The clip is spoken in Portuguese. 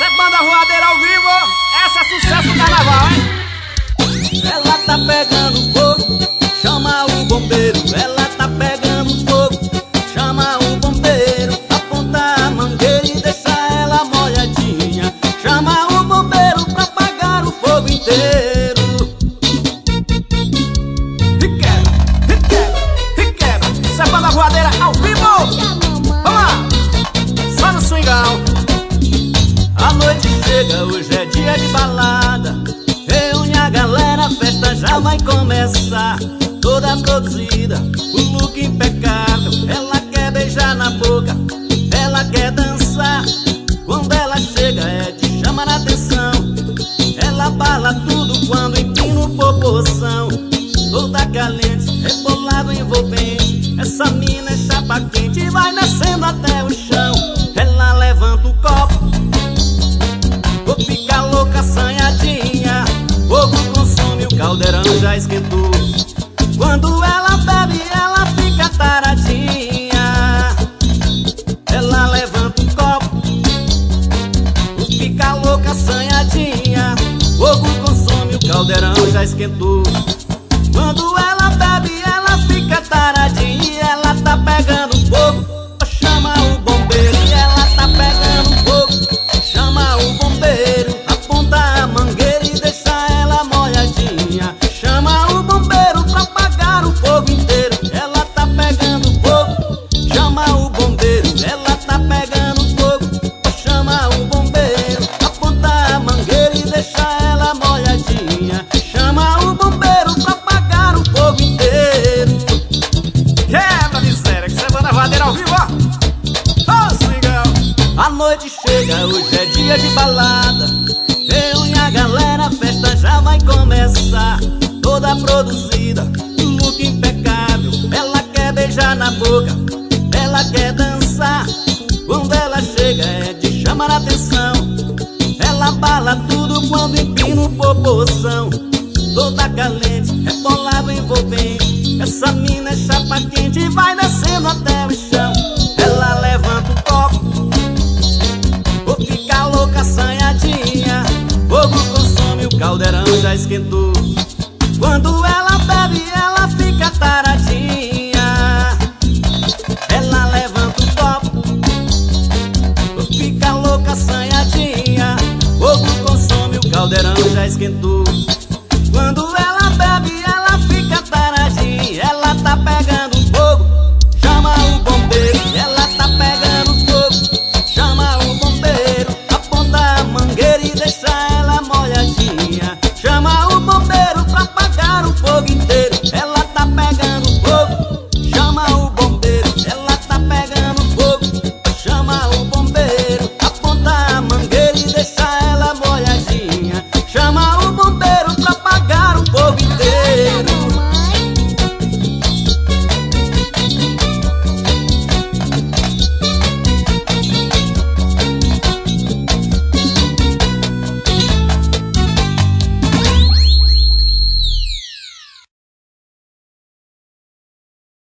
É banda voadeira ao vivo, essa é sucesso do carnaval, hein? Ela tá pegando fogo, chama o bombeiro. Ela tá pegando fogo, chama o bombeiro. Aponta a mangueira e deixa ela molhadinha. Chama o bombeiro pra apagar o fogo inteiro. E quebra, e quebra, e quebra. Essa é banda voadeira ao vivo. Vamos lá, só no swingão. Noite chega, hoje é dia de balada. Reúne a galera, a festa já vai começar. Toda produzida, o look impecável. Ela quer beijar na boca, ela quer dançar. Quando ela chega, é de chamar a atenção. Ela bala tudo quando empina o popoção. Toda calente, rebolado envolvente. Essa mina é chapa quente vai descendo esquentou. Quando ela bebe, ela fica taradinha Ela tá pegando fogo. Chama o bombeiro ela tá pegando fogo. Chama o bombeiro, aponta a mangueira e deixa ela molhadinha. Noite chega, hoje é dia de balada. Reúne a galera, a festa já vai começar. Toda produzida, look impecável. Ela quer beijar na boca, ela quer dançar. Quando ela chega é de chamar a atenção. Ela bala tudo quando empina o popoção. Toda calente, rebolado envolvente. Essa mina Quando ela bebe, ela fica taradinha. Ela levanta o copo, fica louca, assanhadinha. Fogo consome o caldeirão, já esquentou.